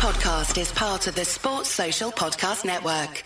podcast is part of the Sports Social Podcast Network.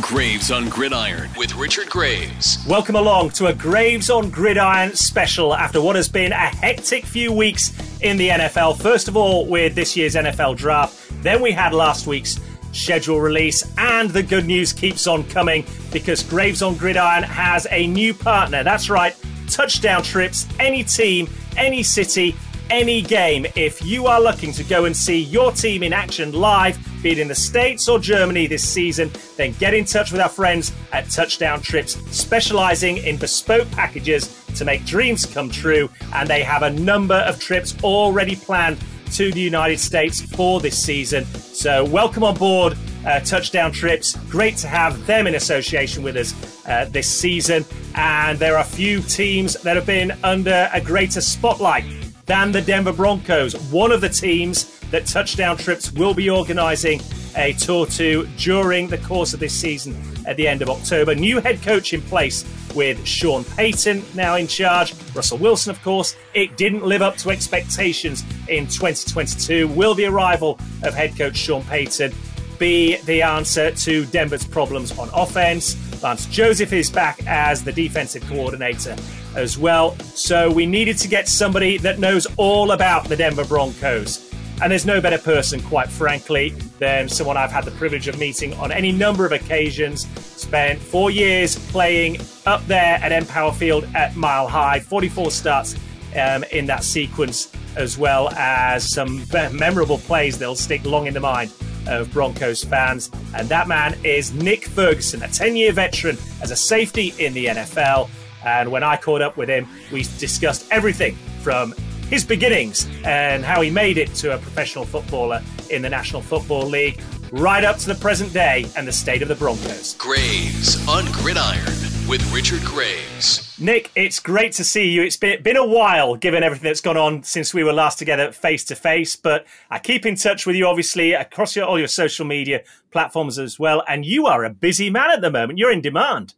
Graves on Gridiron with Richard Graves. Welcome along to a Graves on Gridiron special after what has been a hectic few weeks in the NFL. First of all, with this year's NFL draft, then we had last week's schedule release, and the good news keeps on coming because Graves on Gridiron has a new partner. That's right, touchdown trips, any team, any city any game. If you are looking to go and see your team in action live, be it in the States or Germany this season, then get in touch with our friends at Touchdown Trips, specializing in bespoke packages to make dreams come true. And they have a number of trips already planned to the United States for this season. So, welcome on board. Uh, touchdown trips. Great to have them in association with us uh, this season. And there are a few teams that have been under a greater spotlight than the Denver Broncos, one of the teams that Touchdown Trips will be organising a tour to during the course of this season at the end of October. New head coach in place with Sean Payton now in charge. Russell Wilson, of course, it didn't live up to expectations in 2022. Will the arrival of head coach Sean Payton be the answer to Denver's problems on offense? Vance Joseph is back as the defensive coordinator as well. So we needed to get somebody that knows all about the Denver Broncos. And there's no better person, quite frankly, than someone I've had the privilege of meeting on any number of occasions. Spent four years playing up there at Empower Field at Mile High, 44 starts um, in that sequence, as well as some memorable plays that'll stick long in the mind of Broncos fans. And that man is Nick Ferguson, a 10 year veteran as a safety in the NFL and when I caught up with him, we discussed everything from his beginnings and how he made it to a professional footballer in the National Football League, right up to the present day and the state of the Broncos. Graves on Gridiron with Richard Graves. Nick, it's great to see you. It's been, been a while given everything that's gone on since we were last together face to face, but I keep in touch with you obviously across your, all your social media platforms as well. And you are a busy man at the moment. You're in demand.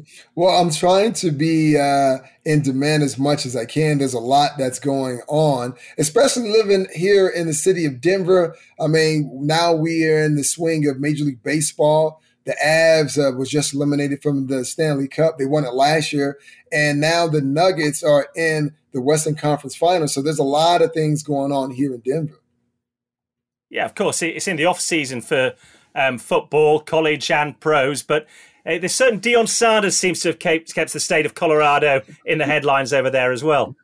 Well, I'm trying to be uh, in demand as much as I can. There's a lot that's going on, especially living here in the city of Denver. I mean, now we are in the swing of Major League Baseball. The Avs uh, was just eliminated from the Stanley Cup. They won it last year, and now the Nuggets are in the Western Conference Finals. So there's a lot of things going on here in Denver. Yeah, of course, it's in the off season for um, football, college, and pros, but uh, there's certain Deion Sanders seems to have kept, kept the state of Colorado in the headlines over there as well.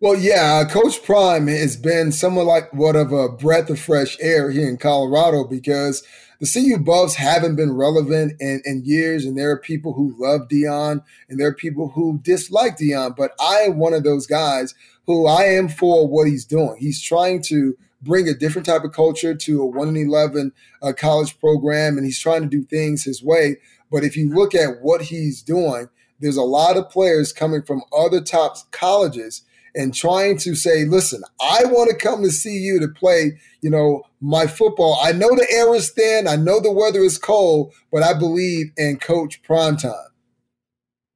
Well, yeah, uh, Coach Prime has been somewhat like what of a breath of fresh air here in Colorado because the CU Buffs haven't been relevant in, in years, and there are people who love Deion and there are people who dislike Deion. But I am one of those guys who I am for what he's doing. He's trying to bring a different type of culture to a 1 in 11 uh, college program, and he's trying to do things his way. But if you look at what he's doing, there's a lot of players coming from other top colleges and trying to say, listen, I want to come to CU to play, you know, my football. I know the air is thin. I know the weather is cold, but I believe in Coach Primetime.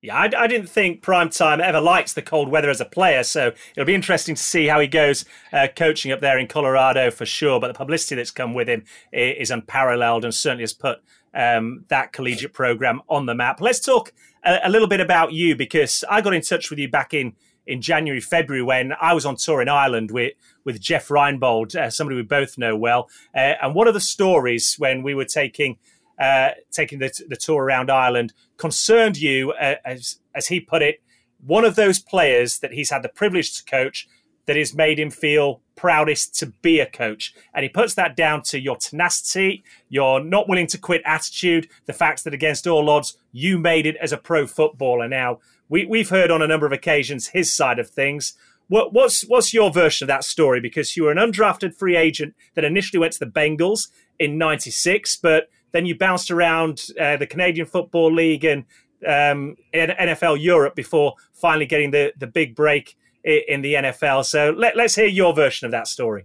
Yeah, I, I, didn't think Prime Time ever likes the cold weather as a player, so it'll be interesting to see how he goes uh, coaching up there in Colorado for sure. But the publicity that's come with him is unparalleled and certainly has put um, that collegiate program on the map. Let's talk a, a, little bit about you because I got in touch with you back in, in January, February when I was on tour in Ireland with, with Jeff Reinbold, uh, somebody we both know well. Uh, and one of the stories when we were taking – uh, taking the, the, tour around Ireland concerned you, uh, as, as he put it, one of those players that he's had the privilege to coach that has made him feel proudest to be a coach. And he puts that down to your tenacity, your not willing to quit attitude, the fact that against all odds, you made it as a pro footballer. Now, we, we've heard on a number of occasions his side of things. What, what's what's your version of that story? Because you were an undrafted free agent that initially went to the Bengals in '96, but then you bounced around uh, the Canadian Football League and um, NFL Europe before finally getting the, the big break in the NFL. So let, us hear your version of that story.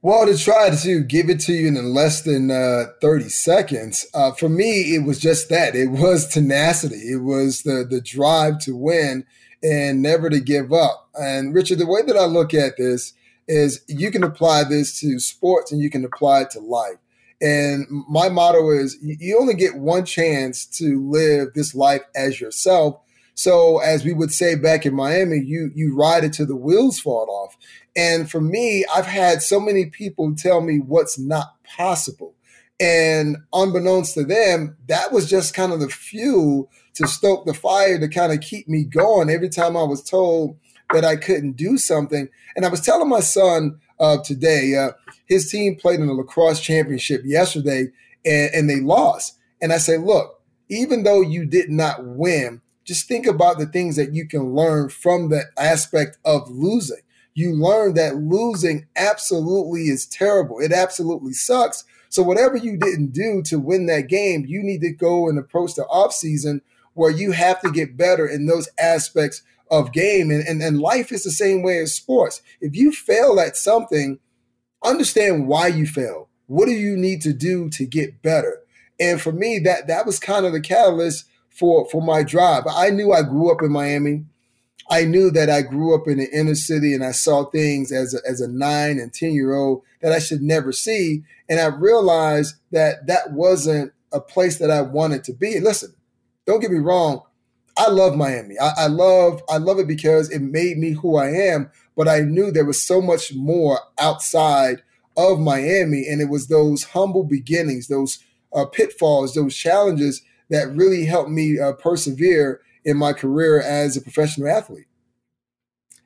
Well, to try to give it to you in less than uh, 30 seconds, uh, for me, it was just that. It was tenacity. It was the, the drive to win and never to give up. And Richard, the way that I look at this is you can apply this to sports and you can apply it to life. And my motto is you only get one chance to live this life as yourself. So as we would say back in Miami, you you ride it till the wheels fall off. And for me, I've had so many people tell me what's not possible. And unbeknownst to them, that was just kind of the fuel to stoke the fire to kind of keep me going every time I was told that I couldn't do something. And I was telling my son uh, today, uh, his team played in the lacrosse championship yesterday and, and they lost. And I say, look, even though you did not win, just think about the things that you can learn from the aspect of losing. You learn that losing absolutely is terrible. It absolutely sucks. So whatever you didn't do to win that game, you need to go and approach the offseason where you have to get better in those aspects of game. And, and, and life is the same way as sports. If you fail at something, understand why you fail. What do you need to do to get better? And for me, that that was kind of the catalyst for for my drive. I knew I grew up in Miami. I knew that I grew up in the inner city and I saw things as a, as a nine and 10 year old that I should never see. And I realized that that wasn't a place that I wanted to be. Listen, don't get me wrong. I love Miami. I, I, love I love it because it made me who I am. But I knew there was so much more outside of Miami, and it was those humble beginnings, those uh, pitfalls, those challenges that really helped me uh, persevere in my career as a professional athlete.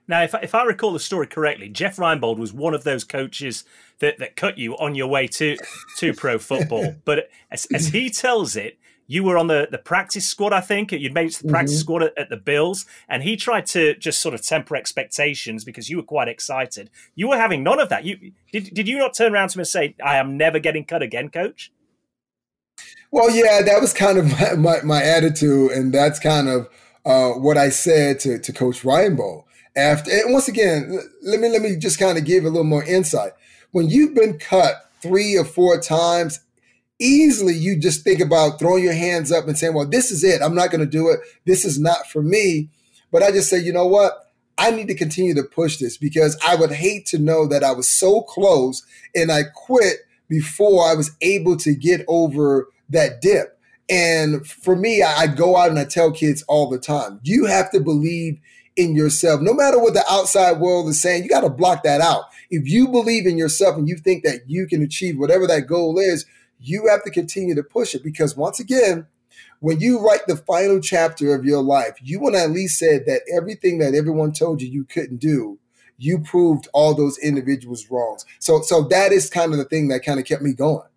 Now, if, if I recall the story correctly, Jeff Reinbold was one of those coaches that, that cut you on your way to to pro football. but as, as he tells it, you were on the, the practice squad, I think. You'd made it to the practice mm-hmm. squad at, at, the Bills, and he tried to just sort of temper expectations because you were quite excited. You were having none of that. You did did you not turn around to him and say, "I am never getting cut again, coach"? Well, yeah, that was kind of my, my, my attitude, and that's kind of uh, what I said to, to Coach Reinbold. After, and once again, let me let me just kind of give a little more insight. When you've been cut three or four times easily you just think about throwing your hands up and saying, well, this is it. I'm not going to do it. This is not for me. But I just say, you know what? I need to continue to push this because I would hate to know that I was so close and I quit before I was able to get over that dip. And for me, I go out and I tell kids all the time, you have to believe in yourself. No matter what the outside world is saying, you got to block that out. If you believe in yourself and you think that you can achieve whatever that goal is, you have to continue to push it because once again, when you write the final chapter of your life, you want to at least say that everything that everyone told you you couldn't do, you proved all those individuals wrong. So, so that is kind of the thing that kind of kept me going.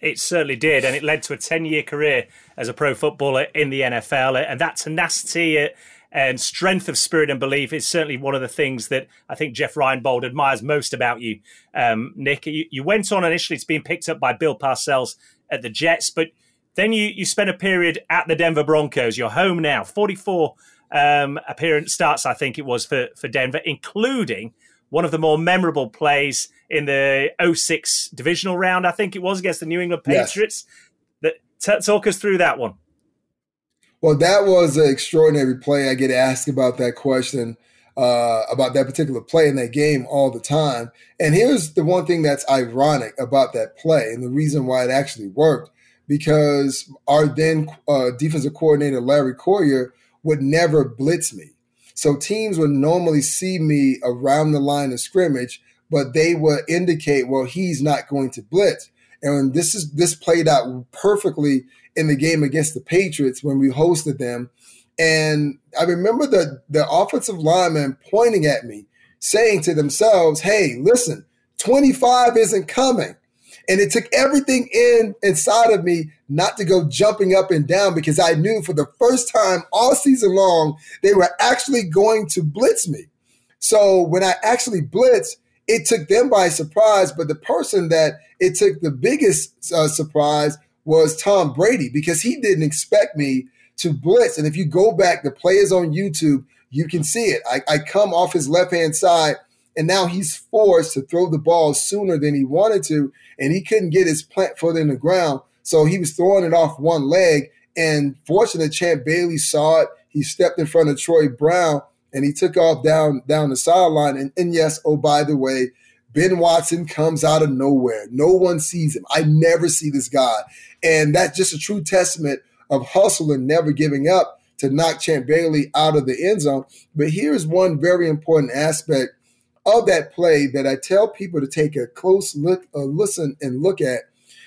It certainly did, and it led to a ten-year career as a pro footballer in the NFL, and that tenacity and strength of spirit and belief is certainly one of the things that I think Jeff Reinbold admires most about you, um, Nick. You, you, went on initially to being picked up by Bill Parcells at the Jets, but then you, you spent a period at the Denver Broncos. You're home now. 44 um, appearance starts, I think it was, for, for Denver, including one of the more memorable plays in the 06 divisional round, I think it was, against the New England Patriots. Yes. That, t- talk us through that one. Well, that was an extraordinary play. I get asked about that question, uh, about that particular play in that game all the time. And here's the one thing that's ironic about that play and the reason why it actually worked because our then uh, defensive coordinator, Larry Coyer, would never blitz me. So teams would normally see me around the line of scrimmage, but they would indicate, well, he's not going to blitz. And this is this played out perfectly in the game against the Patriots when we hosted them. And I remember the, the offensive lineman pointing at me, saying to themselves, Hey, listen, 25 isn't coming. And it took everything in inside of me not to go jumping up and down because I knew for the first time all season long they were actually going to blitz me. So when I actually blitzed, it took them by surprise. But the person that it took the biggest uh, surprise was Tom Brady because he didn't expect me to blitz. And if you go back, the players on YouTube, you can see it. I, I come off his left hand side, and now he's forced to throw the ball sooner than he wanted to, and he couldn't get his plant foot in the ground. So he was throwing it off one leg. And fortunately, Champ Bailey saw it. he stepped in front of Troy Brown and he took off down down the sideline. And, and yes, oh by the way, Ben Watson comes out of nowhere. No one sees him. I never see this guy, and that's just a true testament of hustle and never giving up to knock Champ Bailey out of the end zone. But here's one very important aspect of that play that I tell people to take a close look, a listen, and look at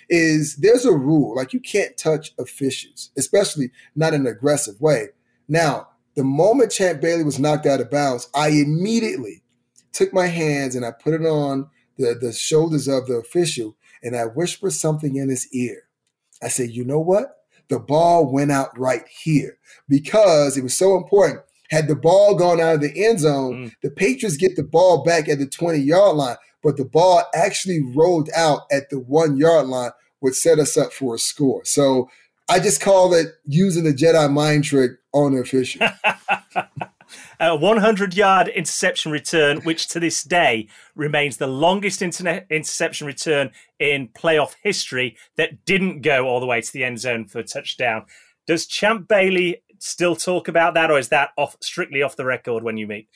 is there's a rule like you can't touch officials, especially not in an aggressive way. Now, the moment Champ Bailey was knocked out of bounds, I immediately took my hands and I put it on the, the shoulders of the official and I whispered something in his ear. I said, you know what? The ball went out right here because it was so important. Had the ball gone out of the end zone, mm. the Patriots get the ball back at the 20 yard line, but the ball actually rolled out at the one yard line, which set us up for a score. So I just call it using the Jedi mind trick on the official. a 100 yard interception return, which to this day remains the longest interception return in playoff history that didn't go all the way to the end zone for a touchdown. Does Champ Bailey still talk about that, or is that off strictly off the record when you meet?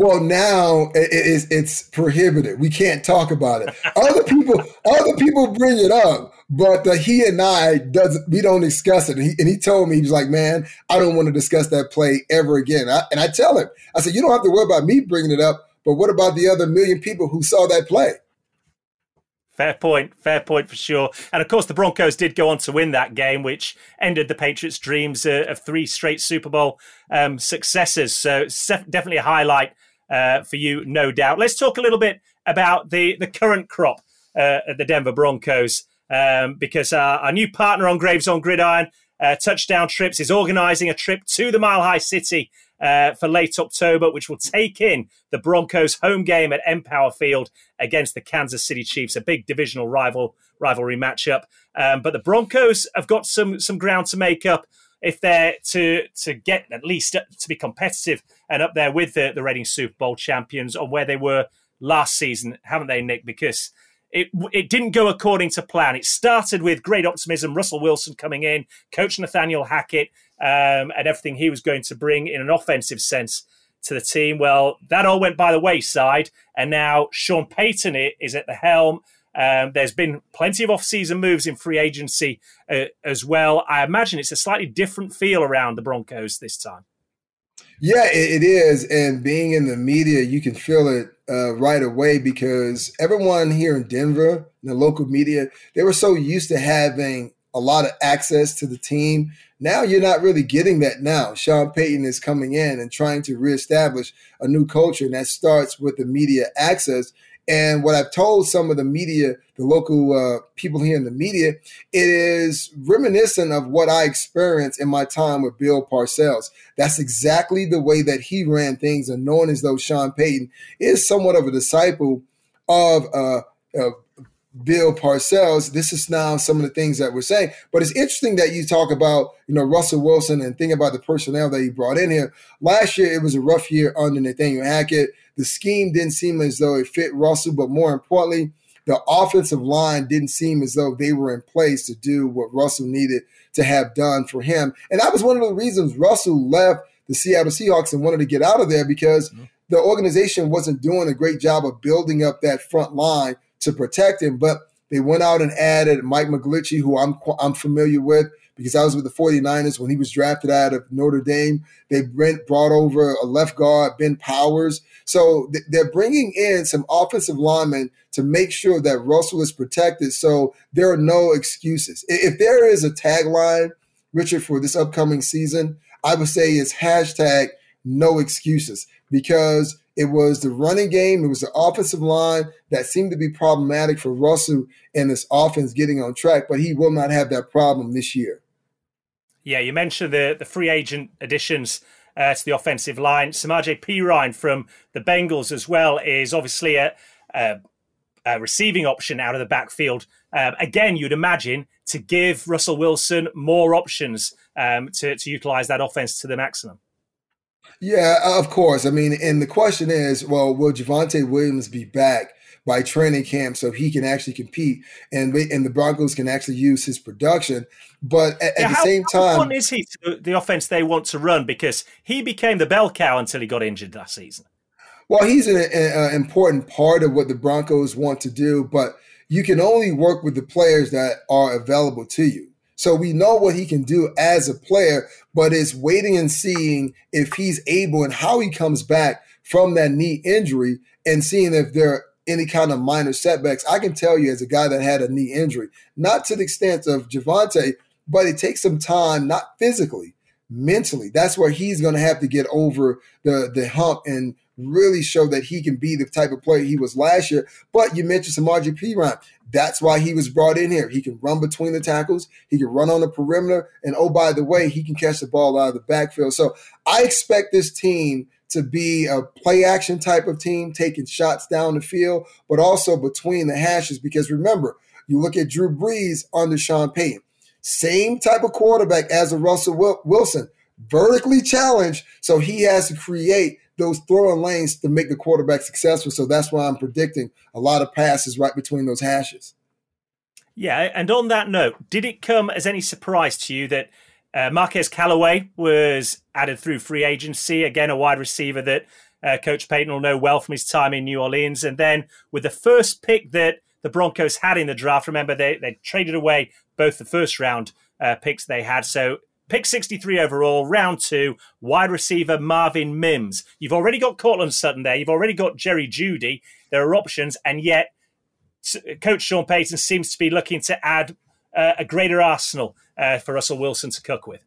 Well, now it is it's prohibited. We can't talk about it. Other people, other people bring it up, but uh, he and I does we don't discuss it. And he, and he, told me he was like, "Man, I don't want to discuss that play ever again." I, and I tell him, I said, "You don't have to worry about me bringing it up, but what about the other million people who saw that play?" Fair point, fair point for sure. And of course, the Broncos did go on to win that game, which ended the Patriots' dreams uh, of three straight Super Bowl um, successes. So, definitely a highlight uh, for you, no doubt. Let's talk a little bit about the, the current crop uh, at the Denver Broncos, um, because our, our, new partner on Graves on Gridiron, uh, Touchdown Trips, is organising a trip to the Mile High City uh, for late October, which will take in the Broncos' home game at Empower Field against the Kansas City Chiefs, a big divisional rival rivalry matchup. Um, but the Broncos have got some some ground to make up if they're to to get at least to be competitive and up there with the the Reading Super Bowl champions on where they were last season, haven't they, Nick? Because it it didn't go according to plan. It started with great optimism, Russell Wilson coming in, Coach Nathaniel Hackett, um, and everything he was going to bring in an offensive sense to the team. Well, that all went by the wayside, and now Sean Payton is at the helm. Um, there's been plenty of off-season moves in free agency uh, as well. I imagine it's a slightly different feel around the Broncos this time. Yeah, it, is, and being in the media, you can feel it uh, right away because everyone here in Denver, the local media, they were so used to having a lot of access to the team. Now you're not really getting that now. Sean Payton is coming in and trying to reestablish a new culture, and that starts with the media access. And what I've told some of the media, the local uh, people here in the media, it is reminiscent of what I experienced in my time with Bill Parcells. That's exactly the way that he ran things, and knowing as though Sean Payton is somewhat of a disciple of uh, uh, Bill Parcells, this is now some of the things that we're saying. But it's interesting that you talk about, you know, Russell Wilson and think about the personnel that he brought in here. Last year, it was a rough year under Nathaniel Hackett. The scheme didn't seem as though it fit Russell, but more importantly, the offensive line didn't seem as though they were in place to do what Russell needed to have done for him. And that was one of the reasons Russell left the Seattle Seahawks and wanted to get out of there because mm-hmm. the organization wasn't doing a great job of building up that front line to protect him. But they went out and added Mike McGlinchey, who I'm I'm familiar with because I was with the 49ers when he was drafted out of Notre Dame. They brought over a left guard, Ben Powers. So they're bringing in some offensive linemen to make sure that Russell is protected. So there are no excuses. If there is a tagline, Richard, for this upcoming season, I would say it's hashtag no excuses because it was the running game, it was the offensive line that seemed to be problematic for Russell and this offense getting on track, but he will not have that problem this year. Yeah, you mentioned the, the free agent additions uh, to the offensive line. Samaje Perine from the Bengals as well is obviously a, a, a receiving option out of the backfield. Um, again, you'd imagine to give Russell Wilson more options um, to, to utilize that offense to the maximum. Yeah, uh, of course. I mean, and the question is, well, will Javonte Williams be back by training camp so he can actually compete and and the Broncos can actually use his production? But at, yeah, at the how, same time, how is he to the offense they want to run because he became the bell cow until he got injured last season. Well, he's an, an important part of what the Broncos want to do, but you can only work with the players that are available to you. So we know what he can do as a player, but it's waiting and seeing if he's able and how he comes back from that knee injury and seeing if there are any kind of minor setbacks. I can tell you as a guy that had a knee injury, not to the extent of Javonte, but it takes some time, not physically, mentally. That's where he's going to have to get over the the hump and really show that he can be the type of player he was last year. But you mentioned Samaje Perine. That's why he was brought in here. He can run between the tackles. He can run on the perimeter. And oh, by the way, he can catch the ball out of the backfield. So I expect this team to be a play action type of team, taking shots down the field, but also between the hashes. Because remember, you look at Drew Brees under Sean Payton, same type of quarterback as a Russell Wilson, vertically challenged. So he has to create those throwing lanes to make the quarterback successful. So that's why I'm predicting a lot of passes right between those hashes. Yeah, and on that note, did it come as any surprise to you that uh, Marquez Callaway was added through free agency? Again, a wide receiver that uh, Coach Payton will know well from his time in New Orleans. And then with the first pick that the Broncos had in the draft, remember they, they traded away both the first round uh, picks they had. So Pick 63 overall, round two, wide receiver Marvin Mims. You've already got Courtland Sutton there. You've already got Jerry Jeudy. There are options, and yet Coach Sean Payton seems to be looking to add uh, a greater arsenal uh, for Russell Wilson to cook with.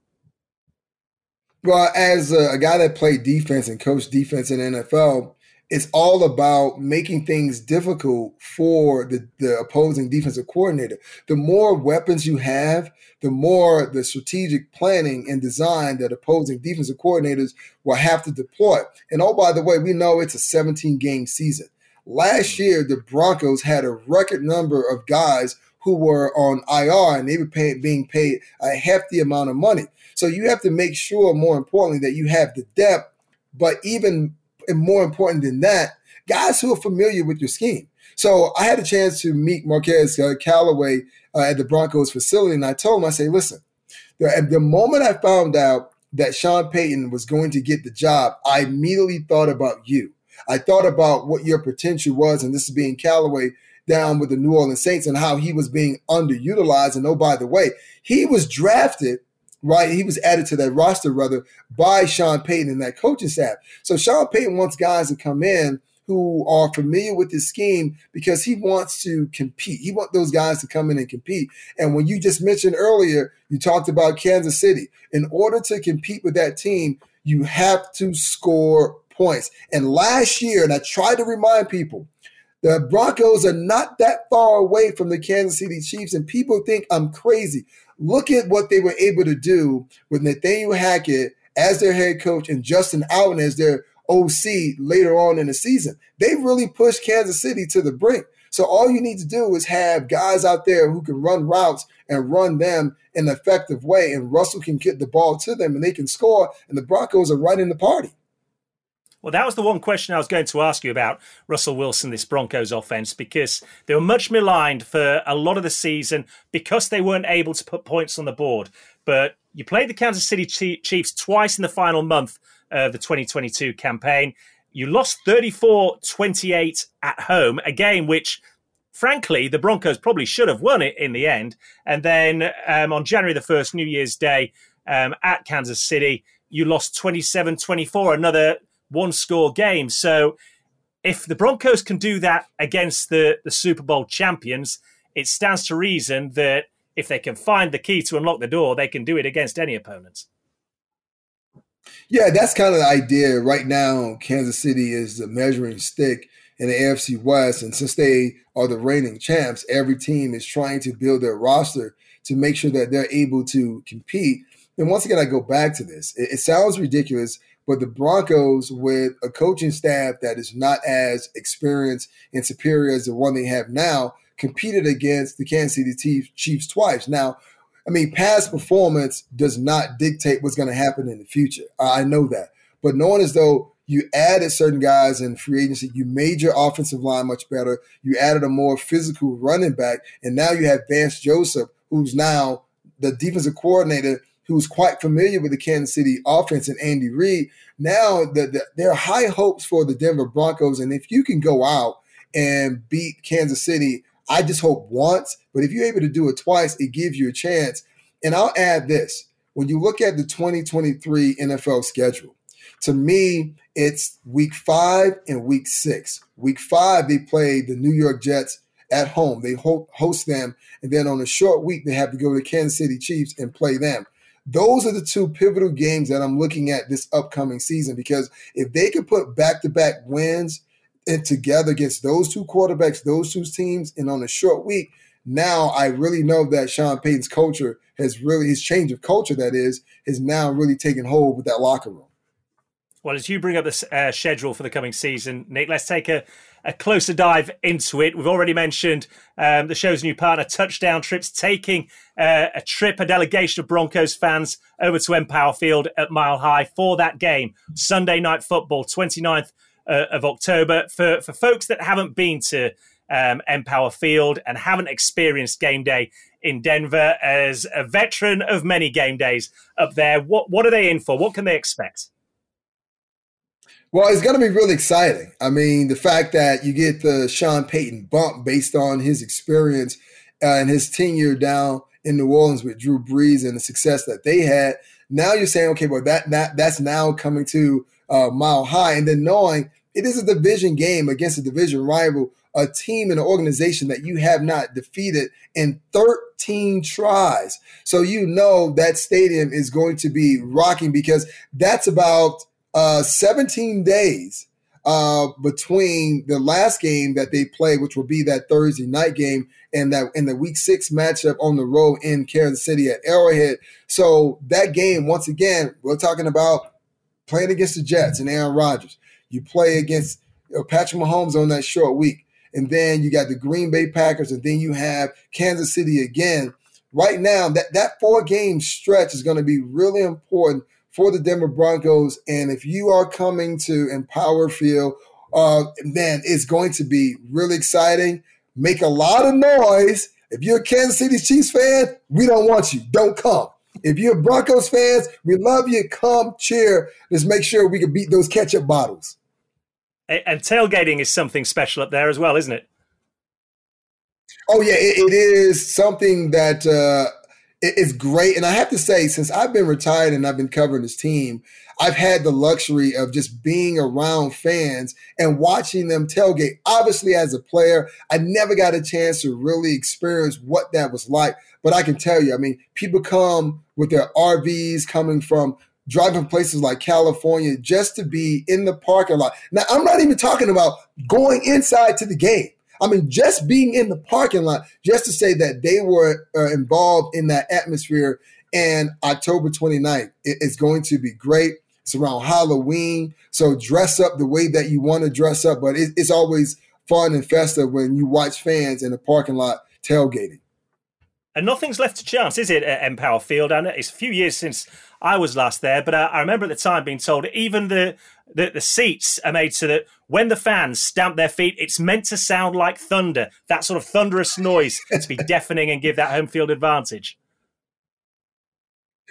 Well, as a, a guy that played defense and coached defense in NFL, it's all about making things difficult for the, the opposing defensive coordinator. The more weapons you have, the more the strategic planning and design that opposing defensive coordinators will have to deploy. And oh, by the way, we know it's a 17 game season. Last mm. year, the Broncos had a record number of guys who were on IR and they were pay, being paid a hefty amount of money. So you have to make sure, more importantly, that you have the depth, but even and more important than that, guys who are familiar with your scheme. So I had a chance to meet Marquez uh, Callaway uh, at the Broncos facility, and I told him, I say, listen, the, the moment I found out that Sean Payton was going to get the job, I immediately thought about you. I thought about what your potential was, and this is being Callaway down with the New Orleans Saints and how he was being underutilized. And oh, by the way, he was drafted – right? He was added to that roster rather by Sean Payton and that coaching staff. So Sean Payton wants guys to come in who are familiar with his scheme because he wants to compete. He wants those guys to come in and compete. And when you just mentioned earlier, you talked about Kansas City. In order to compete with that team, you have to score points. And last year, and I try to remind people, the Broncos are not that far away from the Kansas City Chiefs, and people think I'm crazy. Look at what they were able to do with Nathaniel Hackett as their head coach and Justin Allen as their OC later on in the season. They really pushed Kansas City to the brink. So all you need to do is have guys out there who can run routes and run them in an effective way, and Russell can get the ball to them and they can score, and the Broncos are right in the party. Well, that was the one question I was going to ask you about Russell Wilson, this Broncos offense, because they were much maligned for a lot of the season because they weren't able to put points on the board. But you played the Kansas City Chiefs twice in the final month of the 2022 campaign. You lost 34 28 at home, a game which, frankly, the Broncos probably should have won it in the end. And then um, on January the 1st, New Year's Day, um, at Kansas City, you lost 27 24, another one score game. So if the Broncos can do that against the, the Super Bowl champions, it stands to reason that if they can find the key to unlock the door, they can do it against any opponents. Yeah, that's kind of the idea. Right now, Kansas City is the measuring stick in the AFC West. And since they are the reigning champs, every team is trying to build their roster to make sure that they're able to compete. And once again, I go back to this. It, it sounds ridiculous but the Broncos, with a coaching staff that is not as experienced and superior as the one they have now, competed against the Kansas City Chiefs twice. Now, I mean, past performance does not dictate what's going to happen in the future. I know that. but knowing as though you added certain guys in free agency. You made your offensive line much better. You added a more physical running back, and now you have Vance Joseph, who's now the defensive coordinator, who's quite familiar with the Kansas City offense and Andy Reid. Now the, the, there are high hopes for the Denver Broncos, and if you can go out and beat Kansas City, I just hope once. But if you're able to do it twice, it gives you a chance. And I'll add this: when you look at the 2023 NFL schedule, to me, it's week five and week six. Week five, they play the New York Jets at home. They host them. And then on a short week, they have to go to the Kansas City Chiefs and play them. Those are the two pivotal games that I'm looking at this upcoming season because if they can put back to back wins and together against those two quarterbacks, those two teams, and on a short week, now I really know that Sean Payton's culture has really, his change of culture, that is, is now really taken hold with that locker room. Well, as you bring up the uh, schedule for the coming season, Nick, let's take a, a closer dive into it. We've already mentioned um, the show's new partner, Touchdown Trips, taking uh, a trip, a delegation of Broncos fans over to Empower Field at Mile High for that game, Sunday Night Football, 29th uh, of October. For, for folks that haven't been to um, Empower Field and haven't experienced game day in Denver, as a veteran of many game days up there, what, what are they in for? What can they expect? Well, it's going to be really exciting. I mean, the fact that you get the Sean Payton bump based on his experience uh, and his tenure down in New Orleans with Drew Brees and the success that they had. Now you're saying, okay, well, that, that that's now coming to uh, Mile High, and then knowing it is a division game against a division rival, a team and an organization that you have not defeated in 13 tries. So you know that stadium is going to be rocking because that's about uh, 17 days uh, between the last game that they played, which will be that Thursday night game, and that in the Week Six matchup on the road in Kansas City at Arrowhead. So that game, once again, we're talking about playing against the Jets and Aaron Rodgers. You play against Patrick Mahomes on that short week, and then you got the Green Bay Packers, and then you have Kansas City again. Right now, that that four game stretch is going to be really important for the Denver Broncos. And if you are coming to Empower Field, uh, man, it's going to be really exciting. Make a lot of noise. If you're a Kansas City Chiefs fan, we don't want you. Don't come. If you're Broncos fans, we love you. Come cheer. Let's make sure we can beat those ketchup bottles. And tailgating is something special up there as well, isn't it? Oh yeah, it, it is something that uh, it's great. And I have to say, since I've been retired and I've been covering this team, I've had the luxury of just being around fans and watching them tailgate. Obviously, as a player, I never got a chance to really experience what that was like. But I can tell you, I mean, people come with their RVs coming from driving places like California just to be in the parking lot. Now, I'm not even talking about going inside to the game. I mean, just being in the parking lot, just to say that they were uh, involved in that atmosphere. And October 29th it, it's going to be great. It's around Halloween. So dress up the way that you want to dress up. But it, it's always fun and festive when you watch fans in the parking lot tailgating. And nothing's left to chance, is it, at Empower Field? And it's a few years since I was last there, but uh, I remember at the time being told even the, the, the seats are made so that when the fans stamp their feet, it's meant to sound like thunder, that sort of thunderous noise to be deafening and give that home field advantage.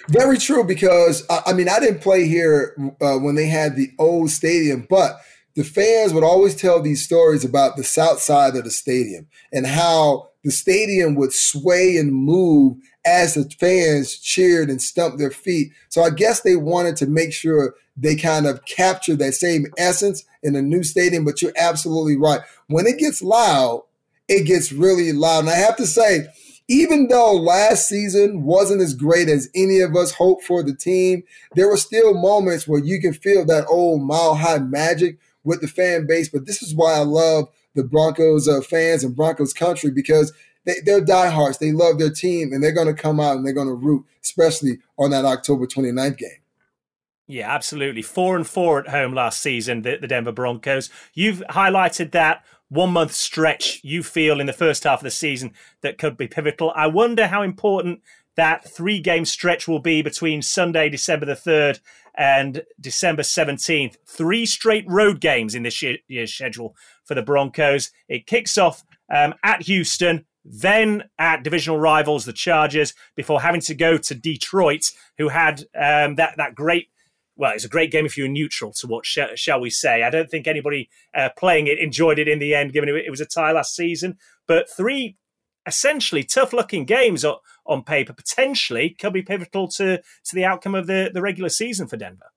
Very true, because I mean, I didn't play here uh, when they had the old stadium, but the fans would always tell these stories about the south side of the stadium and how the stadium would sway and move as the fans cheered and stumped their feet. So I guess they wanted to make sure they kind of capture that same essence in a new stadium. But you're absolutely right. When it gets loud, it gets really loud. And I have to say, even though last season wasn't as great as any of us hoped for the team, there were still moments where you can feel that old mile high magic with the fan base. But this is why I love the Broncos uh, fans and Broncos country because they, they're diehards. They love their team and they're going to come out and they're going to root, especially on that October 29th game. Yeah, absolutely. Four and four at home last season, the, the Denver Broncos. You've highlighted that one month stretch you feel in the first half of the season that could be pivotal. I wonder how important that three game stretch will be between Sunday, December the 3rd and December 17th. Three straight road games in this year's schedule for the Broncos. It kicks off um, at Houston, then at divisional rivals, the Chargers, before having to go to Detroit, who had um, that, that great well, it's a great game if you're neutral to watch, shall we say. I don't think anybody uh, playing it enjoyed it in the end, given it was a tie last season. But three essentially tough looking games on paper potentially could be pivotal to, to the outcome of the, the regular season for Denver.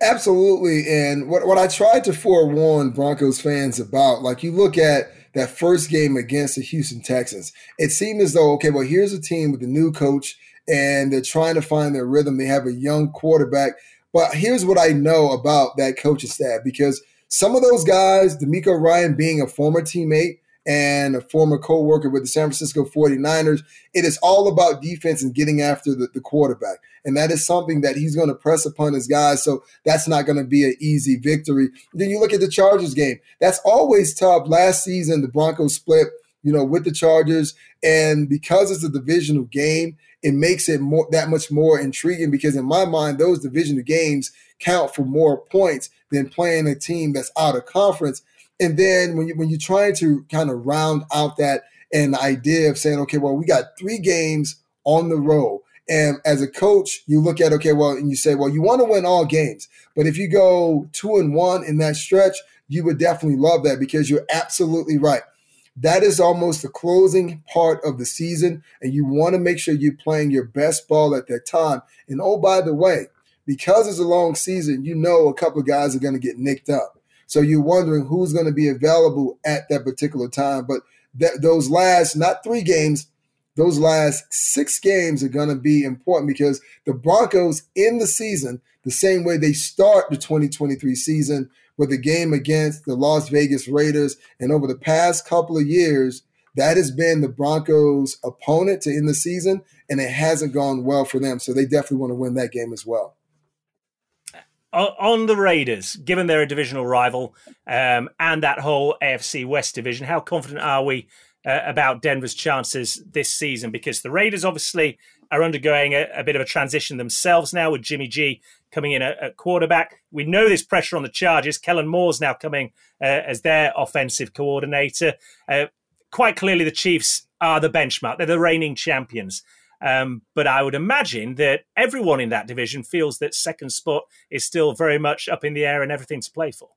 Absolutely. And what, what I tried to forewarn Broncos fans about, like you look at that first game against the Houston Texans, it seemed as though, okay, well, here's a team with a new coach and they're trying to find their rhythm. They have a young quarterback. But here's what I know about that coaching staff because some of those guys, DeMeco Ryan being a former teammate, and a former co-worker with the San Francisco 49ers. It is all about defense and getting after the, the quarterback. And that is something that he's going to press upon his guys. So that's not going to be an easy victory. Then you look at the Chargers game. That's always tough. Last season, the Broncos split, you know, with the Chargers. And because it's a divisional game, it makes it more that much more intriguing because in my mind, those divisional games count for more points than playing a team that's out of conference. And then when you when you're trying to kind of round out that an idea of saying, okay, well, we got three games on the road. And as a coach, you look at okay, well, and you say, well, you want to win all games, but if you go two and one in that stretch, you would definitely love that because you're absolutely right. That is almost the closing part of the season, and you want to make sure you're playing your best ball at that time. And oh, by the way, because it's a long season, you know a couple of guys are going to get nicked up. So you're wondering who's going to be available at that particular time. But that, those last, not three games, those last six games are going to be important because the Broncos in the season, the same way they start the 2023 season with the game against the Las Vegas Raiders, and over the past couple of years, that has been the Broncos' opponent to end the season, and it hasn't gone well for them. So they definitely want to win that game as well on the Raiders, given they're a divisional rival um, and that whole AFC West division, how confident are we uh, about Denver's chances this season? Because the Raiders obviously are undergoing a, a bit of a transition themselves now with Jimmy G coming in at, at, quarterback. We know there's pressure on the Chargers. Kellen Moore's now coming uh, as their offensive coordinator. Uh, quite clearly, the Chiefs are the benchmark. They're the reigning champions. Um, but I would imagine that everyone in that division feels that second spot is still very much up in the air and everything to play for.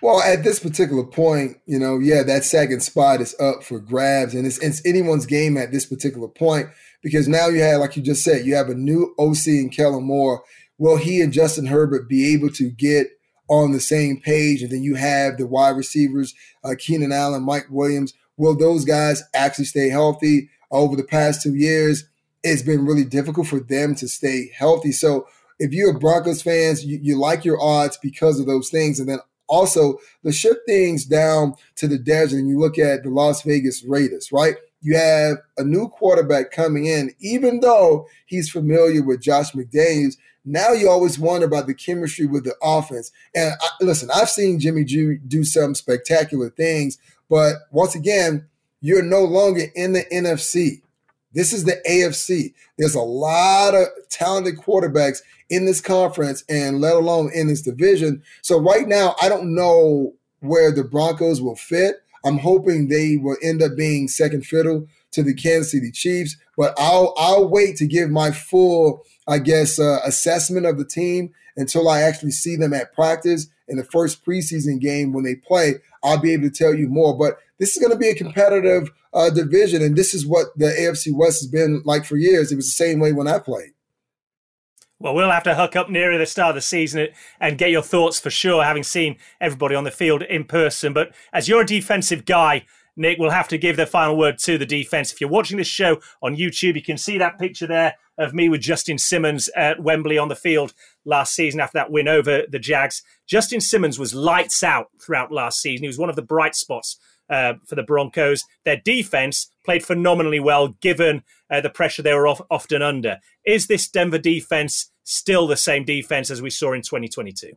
Well, at this particular point, you know, yeah, that second spot is up for grabs, and it's, it's anyone's game at this particular point because now you have, like you just said, you have a new OC and Kellen Moore. Will he and Justin Herbert be able to get on the same page? And then you have the wide receivers, uh, Keenan Allen, Mike Williams. Will those guys actually stay healthy? Over the past two years, it's been really difficult for them to stay healthy. So if you're Broncos fans, you, you like your odds because of those things. And then also the shift things down to the desert and you look at the Las Vegas Raiders, right? You have a new quarterback coming in, even though he's familiar with Josh McDaniels. Now you always wonder about the chemistry with the offense. And I, listen, I've seen Jimmy G do some spectacular things, but once again, you're no longer in the NFC. This is the AFC. There's a lot of talented quarterbacks in this conference and let alone in this division. So right now, I don't know where the Broncos will fit. I'm hoping they will end up being second fiddle to the Kansas City Chiefs, but I'll I'll wait to give my full, I guess, uh, assessment of the team until I actually see them at practice in the first preseason game when they play. I'll be able to tell you more. But this is going to be a competitive uh, division, and this is what the AFC West has been like for years. It was the same way when I played. Well, we'll have to hook up nearer the start of the season and get your thoughts for sure, having seen everybody on the field in person. But as you're a defensive guy, Nick, we'll have to give the final word to the defense. If you're watching this show on YouTube, you can see that picture there of me with Justin Simmons at Wembley on the field last season after that win over the Jags. Justin Simmons was lights out throughout last season. He was one of the bright spots uh, for the Broncos. Their defense played phenomenally well given uh, the pressure they were off, often under. Is this Denver defense still the same defense as we saw in 2022?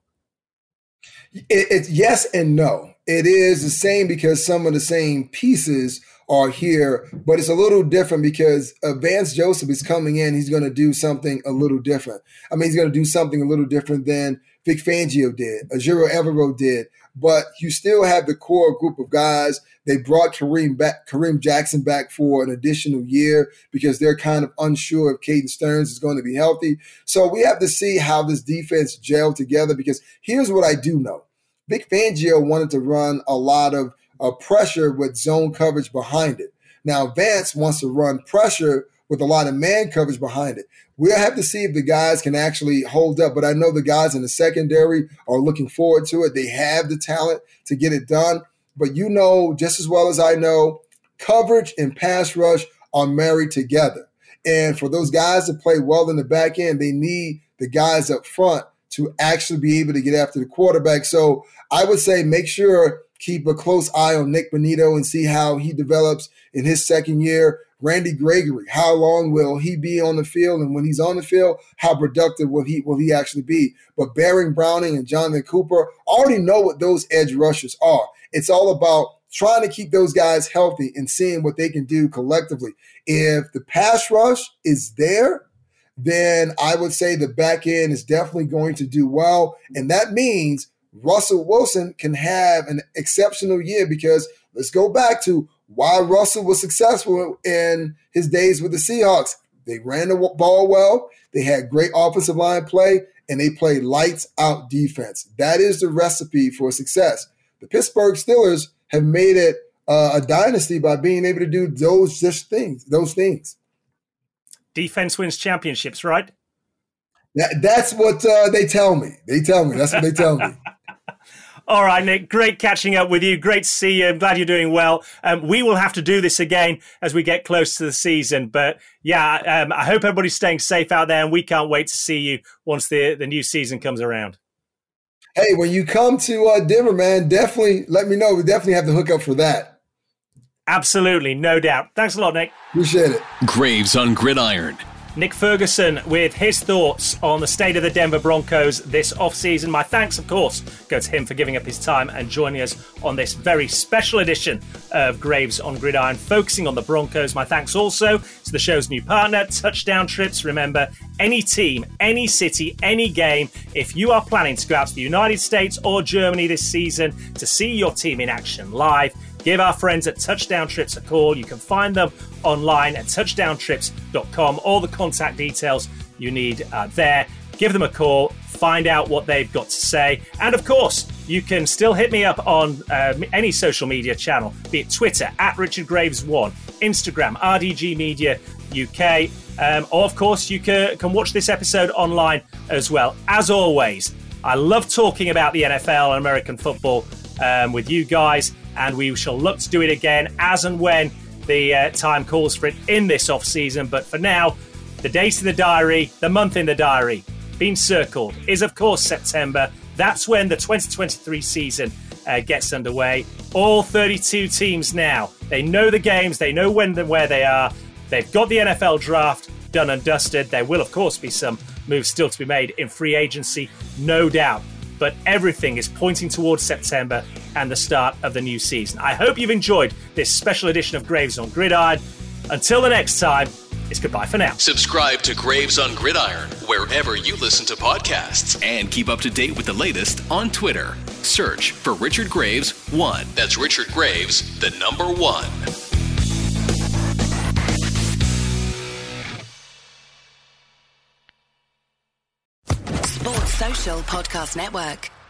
It, it's yes and no. It is the same because some of the same pieces are here, but it's a little different because Vance Joseph is coming in. He's going to do something a little different. I mean, he's going to do something a little different than Vic Fangio did, Ejiro Evero did, but you still have the core group of guys. They brought Kareem back, Kareem Jackson back for an additional year because they're kind of unsure if Caden Sterns is going to be healthy. So we have to see how this defense gel together because here's what I do know. Vic Fangio wanted to run a lot of uh, pressure with zone coverage behind it. Now Vance wants to run pressure with a lot of man coverage behind it. We'll have to see if the guys can actually hold up. But I know the guys in the secondary are looking forward to it. They have the talent to get it done. But you know just as well as I know, coverage and pass rush are married together. And for those guys to play well in the back end, they need the guys up front to actually be able to get after the quarterback. So I would say make sure keep a close eye on Nick Bonitto and see how he develops in his second year. Randy Gregory, how long will he be on the field? And when he's on the field, how productive will he will he actually be? But Baron Browning and Jonathan Cooper already know what those edge rushers are. It's all about trying to keep those guys healthy and seeing what they can do collectively. If the pass rush is there, then I would say the back end is definitely going to do well. And that means Russell Wilson can have an exceptional year because let's go back to why Russell was successful in his days with the Seahawks. They ran the ball well, they had great offensive line play, and they played lights out defense. That is the recipe for success. The Pittsburgh Steelers have made it uh, a dynasty by being able to do those just things, those things. Defense wins championships, right? That, that's what uh, they tell me. They tell me. That's what they tell me. All right, Nick, great catching up with you. Great to see you. I'm glad you're doing well. Um, we will have to do this again as we get close to the season. But yeah, um, I hope everybody's staying safe out there, and we can't wait to see you once the, the new season comes around. Hey, when you come to uh, Denver, man, definitely let me know. We definitely have to hook up for that. Absolutely, no doubt. Thanks a lot, Nick. Appreciate it. Graves on Gridiron. Nick Ferguson with his thoughts on the state of the Denver Broncos this offseason. My thanks, of course, go to him for giving up his time and joining us on this very special edition of Graves on Gridiron, focusing on the Broncos. My thanks also to the show's new partner, Touchdown Trips. Remember, any team, any city, any game, if you are planning to go out to the United States or Germany this season to see your team in action live, Give our friends at Touchdown Trips a call. You can find them online at touchdowntrips.com. All the contact details you need are there. Give them a call, find out what they've got to say. And of course, you can still hit me up on uh, any social media channel, be it Twitter at Richard Graves1, Instagram, RDG Media UK, um, or of course, you can, can watch this episode online as well. As always, I love talking about the NFL and American football um, with you guys and we shall look to do it again as and when the uh, time calls for it in this off season. But for now, the date in the diary, the month in the diary, being circled is of course September. That's when the 2023 season uh, gets underway. All 32 teams now. They know the games. They know when and where they are. They've got the NFL draft done and dusted. There will, of course, be some moves still to be made in free agency, no doubt but everything is pointing towards September and the start of the new season. I hope you've enjoyed this special edition of Graves on Gridiron. Until the next time, it's goodbye for now. Subscribe to Graves on Gridiron wherever you listen to podcasts and keep up to date with the latest on Twitter. Search for Richard Graves 1. That's Richard Graves, the number 1. Podcast Network.